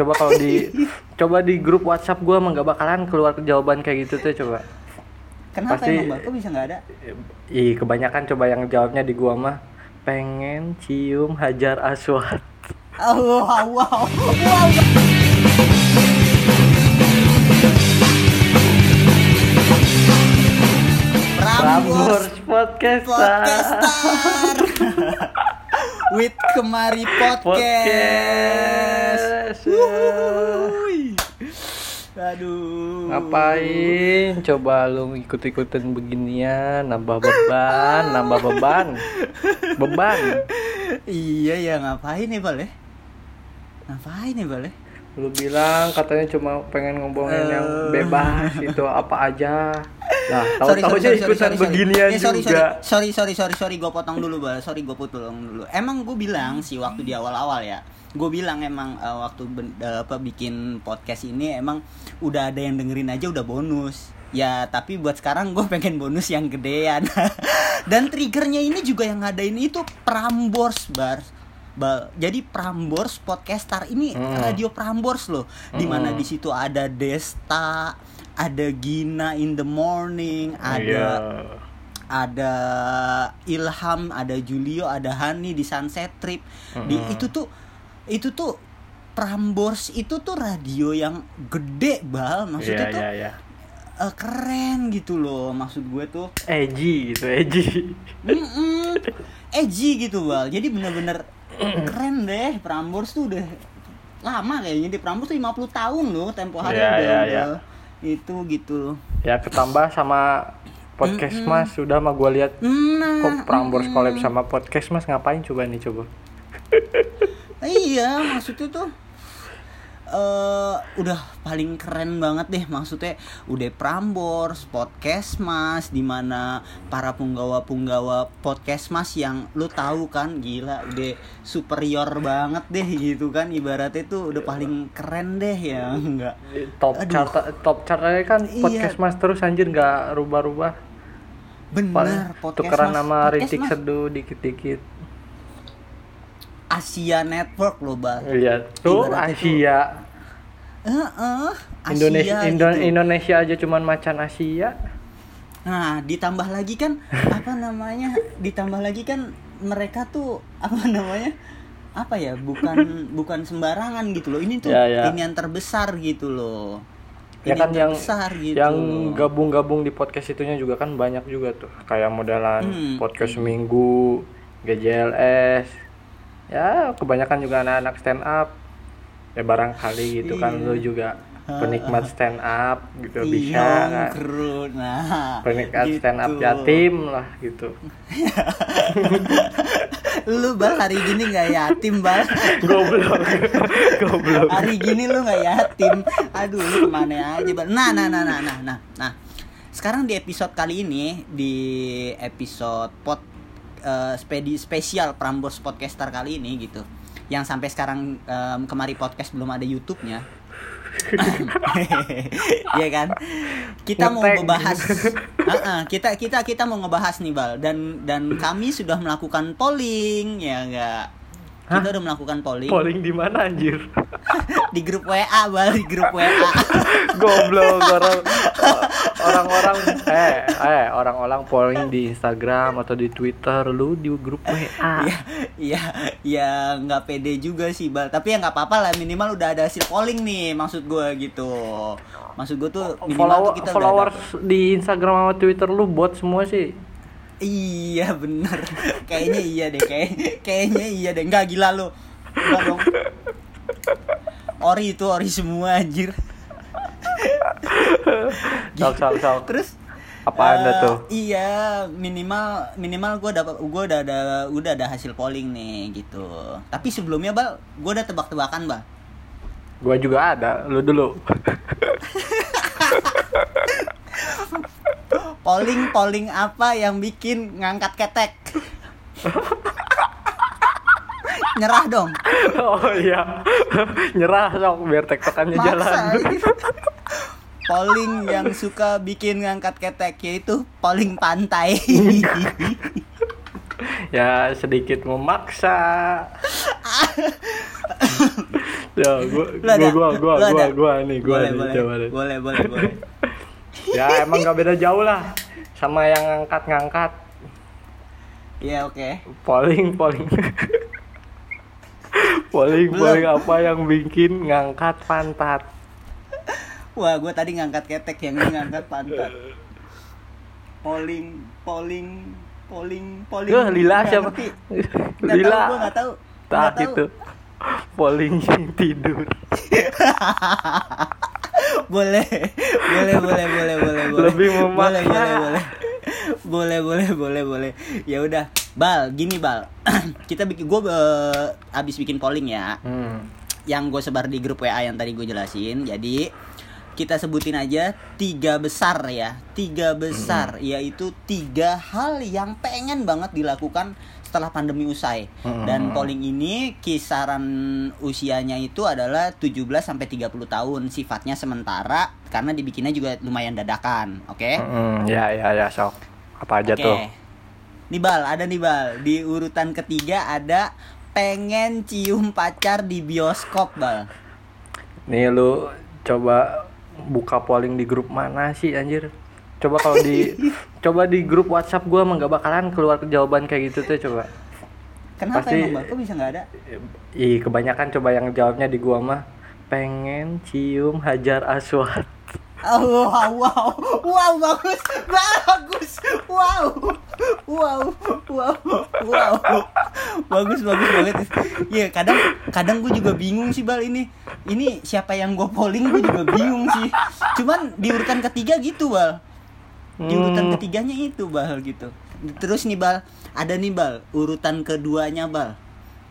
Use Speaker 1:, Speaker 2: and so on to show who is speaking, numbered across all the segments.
Speaker 1: coba kalau di coba di grup WhatsApp gua emang gak bakalan keluar jawaban kayak gitu tuh coba
Speaker 2: Kenapa
Speaker 1: Pasti-
Speaker 2: emang bal? Kok bisa nggak ada?
Speaker 1: Ih, kebanyakan coba yang jawabnya di gua mah pengen cium hajar aswad.
Speaker 2: Oh, wow, wow, wow.
Speaker 1: Prambors Podcast.
Speaker 2: Podcaster With Kemari Podcast,
Speaker 1: Podcast.
Speaker 2: Wuhui. Aduh
Speaker 1: Ngapain? Coba lu ikut-ikutin beginian, nambah beban, nambah beban. Beban.
Speaker 2: Iya ya ngapain nih Bal ya Ngapain nih Bal ya
Speaker 1: Lu bilang katanya cuma pengen ngomongin yang
Speaker 2: Eh.
Speaker 1: bebas itu apa aja. Nah,
Speaker 2: Sorry,
Speaker 1: tahu-tahu
Speaker 2: sorry,
Speaker 1: aja
Speaker 2: sorry,
Speaker 1: ikutan
Speaker 2: sorry, sorry.
Speaker 1: beginian
Speaker 2: Eh, sorry,
Speaker 1: juga.
Speaker 2: Sorry, sorry, sorry, sorry, gue potong dulu, Bal. Sorry, gue potong dulu. Emang gue bilang sih waktu di awal-awal ya. Gue bilang emang eh, waktu ben- eh, apa bikin podcast ini emang udah ada yang dengerin aja udah bonus. Ya, tapi buat sekarang gue pengen bonus yang gedean. Dan triggernya ini juga yang ngadain itu Prambors, Bar. Bal. Jadi Prambors Podcaster ini
Speaker 1: Hmm.
Speaker 2: radio Prambors loh. Di mana
Speaker 1: Hmm.
Speaker 2: di situ ada Desta, ada Gina in the morning, ada
Speaker 1: Iya.
Speaker 2: ada Ilham, ada Julio, ada Hani di Sunset Trip. Di
Speaker 1: Mm-mm.
Speaker 2: itu tuh itu tuh Prambors itu tuh radio yang gede bal maksudnya
Speaker 1: Iya,
Speaker 2: tuh
Speaker 1: iya, iya.
Speaker 2: eh, keren gitu loh maksud gue tuh
Speaker 1: Edgy gitu, edgy.
Speaker 2: Mm-mm. edgy gitu bal jadi bener-bener keren deh Prambors tuh udah lama kayaknya di Prambors tuh 50 tahun loh tempo hari
Speaker 1: Iya,
Speaker 2: udah,
Speaker 1: iya, iya.
Speaker 2: udah itu gitu.
Speaker 1: Ya ketambah sama podcast mas. Sudah mah gue lihat
Speaker 2: nah
Speaker 1: kok Prambors collab sama podcast mas. Ngapain coba nih coba?
Speaker 2: Iya maksudnya tuh eh udah paling keren banget deh maksudnya udah Prambors, Podcast Mas di mana para punggawa-punggawa Podcast Mas yang lu tahu kan gila udah superior banget deh gitu kan ibaratnya tuh udah paling keren deh ya enggak.
Speaker 1: Top
Speaker 2: Aduh.
Speaker 1: chart top chartnya kan
Speaker 2: Iya.
Speaker 1: podcast mas terus anjir nggak rubah-rubah.
Speaker 2: Bener
Speaker 1: paling
Speaker 2: Podcast
Speaker 1: tukeran
Speaker 2: Mas
Speaker 1: nama
Speaker 2: Podcast
Speaker 1: Seduh dikit-dikit
Speaker 2: Asia Network loh bang
Speaker 1: iya tuh Asia
Speaker 2: Heeh, Asia
Speaker 1: Indonesia Indo-
Speaker 2: gitu.
Speaker 1: Indonesia aja cuman macan Asia
Speaker 2: Nah, ditambah lagi kan apa namanya? Ditambah lagi kan mereka tuh apa namanya? Apa ya? Bukan bukan sembarangan gitu loh. Ini tuh
Speaker 1: Ya, ya.
Speaker 2: ini yang terbesar gitu loh.
Speaker 1: ya
Speaker 2: Ini
Speaker 1: kan yang
Speaker 2: terbesar gitu.
Speaker 1: yang gabung-gabung di podcast itunya juga kan banyak juga tuh kayak modelan
Speaker 2: Hmm.
Speaker 1: podcast minggu GJLS ya kebanyakan juga anak-anak stand up ya barangkali gitu kan
Speaker 2: Iya.
Speaker 1: lu juga penikmat stand up gitu bisa
Speaker 2: Iya,
Speaker 1: kan?
Speaker 2: kru. Nah,
Speaker 1: penikmat
Speaker 2: gitu.
Speaker 1: stand up yatim lah gitu
Speaker 2: Lu bal hari gini nggak yatim bal.
Speaker 1: goblok goblok
Speaker 2: hari gini lu nggak yatim. Aduh, lu ke mana aja bal. Nah, nah, nah, nah, nah, nah, nah. Sekarang di episode kali ini di episode pod eh, spedi spesial Prambors Podcaster kali ini gitu. Yang sampai sekarang em, kemari podcast belum ada YouTube-nya. Iya kan? Kita mau
Speaker 1: Ngetek.
Speaker 2: membahas Heeh, kita kita kita mau ngebahas nih Bal dan dan kami sudah melakukan polling ya enggak. Kita
Speaker 1: Hah?
Speaker 2: udah melakukan polling
Speaker 1: polling di mana anjir
Speaker 2: di grup WA Bal, di grup WA.
Speaker 1: goblok orang orang-orang eh eh orang-orang polling di Instagram atau di Twitter lu di grup WA
Speaker 2: Iya, iya, ya nggak pede juga sih, Bal. Tapi ya nggak apa-apa lah, minimal udah ada hasil polling nih, maksud gue gitu. Maksud gue tuh minimal
Speaker 1: Follow,
Speaker 2: tuh kita udah
Speaker 1: followers
Speaker 2: dapet-
Speaker 1: di Instagram sama Twitter lu bot semua sih
Speaker 2: Iya bener, kayaknya iya deh, kayak kayaknya iya deh, nggak gila lo, nggak dong. Ori itu ori semua anjir.
Speaker 1: Sok sok sok
Speaker 2: Terus
Speaker 1: apa anda
Speaker 2: eh,
Speaker 1: tuh
Speaker 2: Iya, minimal minimal gue dapat gue udah ada udah ada hasil polling nih gitu. Tapi sebelumnya bal, gue udah tebak-tebakan bal.
Speaker 1: gua juga ada lu dulu
Speaker 2: Polling polling apa yang bikin ngangkat ketek? Nyerah dong.
Speaker 1: oh iya nyerah sok biar tektokannya jalan
Speaker 2: Maksa. Polling yang suka bikin ngangkat ketek yaitu polling pantai.
Speaker 1: ya sedikit memaksa Ya, gua gua gua gua gua, gua nih, gua
Speaker 2: boleh,
Speaker 1: nih
Speaker 2: boleh.
Speaker 1: coba deh.
Speaker 2: boleh boleh boleh
Speaker 1: Ya emang gak beda jauh lah sama yang ngangkat-ngangkat
Speaker 2: Iya oke
Speaker 1: polling polling polling
Speaker 2: Belum.
Speaker 1: polling apa yang bikin ngangkat pantat
Speaker 2: Wah, gue tadi ngangkat ketek yang ini ngangkat pantat. Polling, polling, polling, polling.
Speaker 1: Wah, lila
Speaker 2: Nggak
Speaker 1: siapa
Speaker 2: ngerti.
Speaker 1: Lila
Speaker 2: tahu, gue nggak tahu.
Speaker 1: tak itu polling tidur
Speaker 2: Boleh, boleh, boleh, boleh, boleh, boleh.
Speaker 1: Lebih
Speaker 2: boleh,
Speaker 1: memaksa.
Speaker 2: boleh, boleh. Boleh, boleh, boleh, boleh. Ya udah, Bal, gini Bal. Kita bikin, gue abis bikin polling ya.
Speaker 1: hmm.
Speaker 2: yang gue sebar di grup WA yang tadi gue jelasin. Jadi kita sebutin aja tiga besar ya, tiga besar yaitu tiga hal yang pengen banget dilakukan setelah pandemi usai. Dan polling ini kisaran usianya itu adalah 17 sampai 30 tahun, sifatnya sementara karena dibikinnya juga lumayan dadakan, oke?
Speaker 1: Hmm, ya ya ya sok apa aja
Speaker 2: Oke.
Speaker 1: tuh
Speaker 2: Nih Bal, ada nih Bal. Di urutan ketiga ada pengen cium pacar di bioskop, Bal.
Speaker 1: nih lu coba buka polling di grup mana sih anjir coba kalau di coba di grup WhatsApp gua emang gak bakalan keluar jawaban kayak gitu tuh coba
Speaker 2: Kenapa
Speaker 1: Pasti-
Speaker 2: emang? Kok bisa nggak ada?
Speaker 1: Ih, kebanyakan coba yang jawabnya di gua mah pengen cium Hajar Aswad.
Speaker 2: Oh, wow, wow, wow, bagus, bagus, wow, wow, wow, wow, bagus, bagus banget. Iya, kadang, kadang gue juga bingung sih bal ini, ini siapa yang gue polling gue juga bingung sih. Cuman di urutan ketiga gitu bal, di urutan
Speaker 1: Hmm.
Speaker 2: ketiganya itu bal gitu. Terus nih bal, ada nih bal, urutan keduanya bal,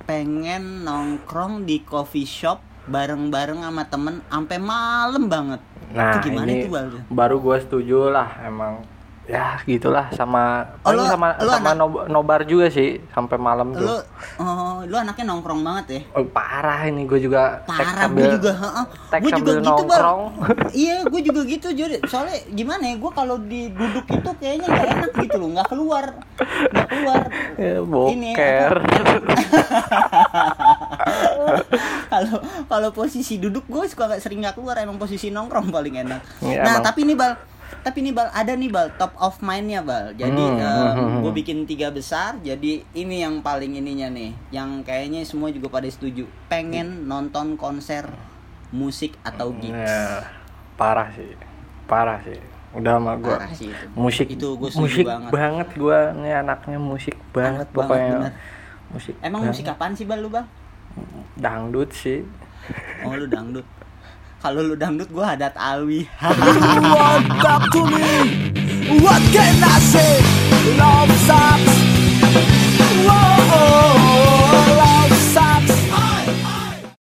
Speaker 2: pengen nongkrong di coffee shop bareng-bareng sama temen sampai malam banget.
Speaker 1: Nah,
Speaker 2: itu gimana
Speaker 1: ini
Speaker 2: itu bal?
Speaker 1: baru gua setuju lah emang ya gitulah sama
Speaker 2: Oh, lu-
Speaker 1: sama
Speaker 2: lu
Speaker 1: sama
Speaker 2: anak-
Speaker 1: nob- nobar juga sih sampai malam
Speaker 2: lu
Speaker 1: tuh.
Speaker 2: oh, lu anaknya nongkrong banget ya
Speaker 1: Oh, parah ini gue juga
Speaker 2: parah gue juga heeh. gue juga gitu
Speaker 1: nongkrong.
Speaker 2: iya gue juga gitu jadi soalnya gimana ya gue kalau di duduk itu kayaknya nggak enak gitu loh nggak keluar nggak keluar
Speaker 1: Ya,
Speaker 2: Ini,
Speaker 1: boker.
Speaker 2: kalau kalau posisi duduk gue suka nggak sering nggak keluar emang posisi nongkrong paling enak
Speaker 1: Iya,
Speaker 2: nah
Speaker 1: emang.
Speaker 2: tapi nih bal tapi nih bal ada nih bal top of mindnya bal jadi
Speaker 1: Hmm, hmm, hmm,
Speaker 2: gue
Speaker 1: hmm.
Speaker 2: bikin tiga besar jadi ini yang paling ininya nih yang kayaknya semua juga pada setuju pengen nonton konser musik atau gigs
Speaker 1: Ya, parah sih. Parah sih. Udah sama
Speaker 2: itu.
Speaker 1: Musik
Speaker 2: Itu gua
Speaker 1: musik
Speaker 2: banget.
Speaker 1: banget. gua nih anaknya musik banget
Speaker 2: Anak banget,
Speaker 1: pokoknya.
Speaker 2: bener.
Speaker 1: musik.
Speaker 2: emang
Speaker 1: banget.
Speaker 2: musik apaan sih bal lu bal
Speaker 1: dangdut sih.
Speaker 2: Oh lu dangdut. Kalau lu dangdut gua adat alwi
Speaker 3: What can I say? Love sucks.